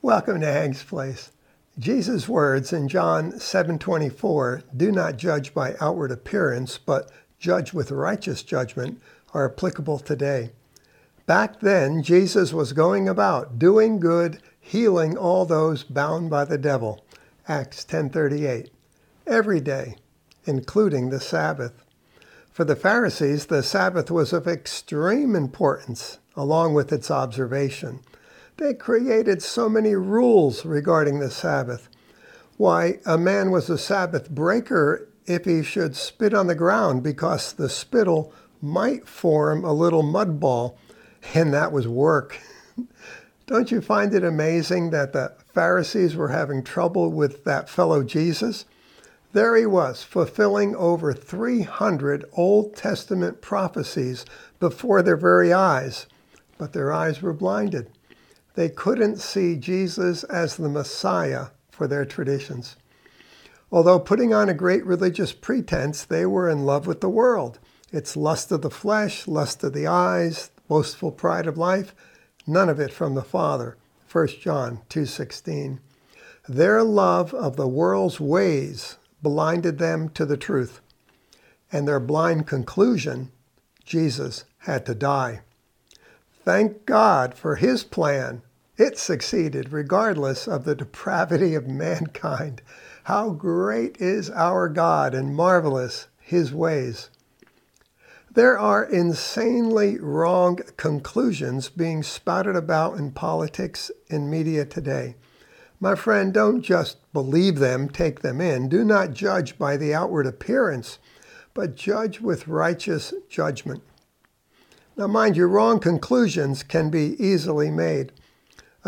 Welcome to Hank's Place. Jesus' words in John 7:24, "Do not judge by outward appearance, but judge with righteous judgment," are applicable today. Back then, Jesus was going about doing good, healing all those bound by the devil. Acts 10:38. Every day, including the Sabbath. For the Pharisees, the Sabbath was of extreme importance, along with its observation. They created so many rules regarding the Sabbath. Why, a man was a Sabbath breaker if he should spit on the ground because the spittle might form a little mud ball, and that was work. Don't you find it amazing that the Pharisees were having trouble with that fellow Jesus? There he was, fulfilling over 300 Old Testament prophecies before their very eyes, but their eyes were blinded. They couldn't see Jesus as the Messiah for their traditions. Although putting on a great religious pretense, they were in love with the world. Its lust of the flesh, lust of the eyes, boastful pride of life, none of it from the Father. 1 John 2:16. Their love of the world's ways blinded them to the truth. And their blind conclusion, Jesus had to die. Thank God for his plan it succeeded regardless of the depravity of mankind. How great is our God and marvelous his ways. There are insanely wrong conclusions being spouted about in politics and media today. My friend, don't just believe them, take them in. Do not judge by the outward appearance, but judge with righteous judgment. Now, mind you, wrong conclusions can be easily made.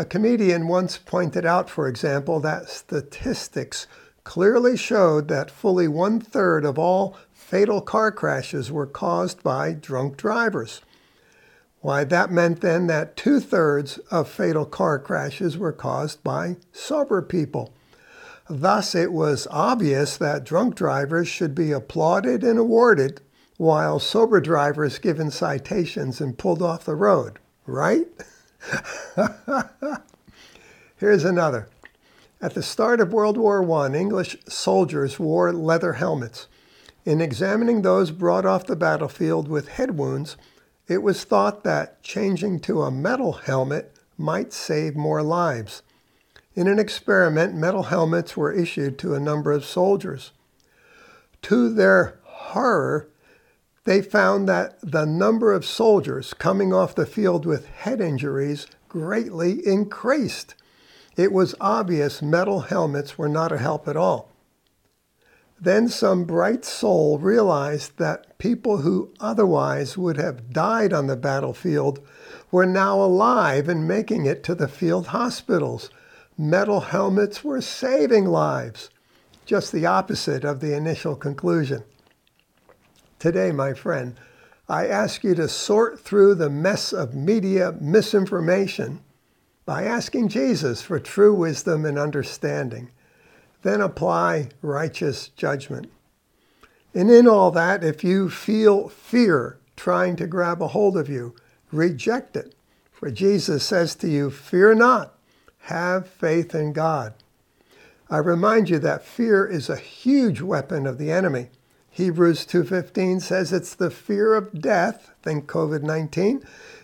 A comedian once pointed out, for example, that statistics clearly showed that fully one third of all fatal car crashes were caused by drunk drivers. Why, that meant then that two thirds of fatal car crashes were caused by sober people. Thus, it was obvious that drunk drivers should be applauded and awarded, while sober drivers given citations and pulled off the road, right? Here's another. At the start of World War I, English soldiers wore leather helmets. In examining those brought off the battlefield with head wounds, it was thought that changing to a metal helmet might save more lives. In an experiment, metal helmets were issued to a number of soldiers. To their horror, they found that the number of soldiers coming off the field with head injuries greatly increased. It was obvious metal helmets were not a help at all. Then some bright soul realized that people who otherwise would have died on the battlefield were now alive and making it to the field hospitals. Metal helmets were saving lives. Just the opposite of the initial conclusion. Today, my friend, I ask you to sort through the mess of media misinformation by asking Jesus for true wisdom and understanding. Then apply righteous judgment. And in all that, if you feel fear trying to grab a hold of you, reject it. For Jesus says to you, Fear not, have faith in God. I remind you that fear is a huge weapon of the enemy. Hebrews 2:15 says it's the fear of death, think COVID-19,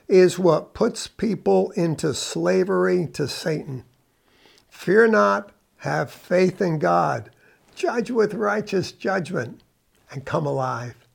is what puts people into slavery to Satan. Fear not, have faith in God, judge with righteous judgment, and come alive.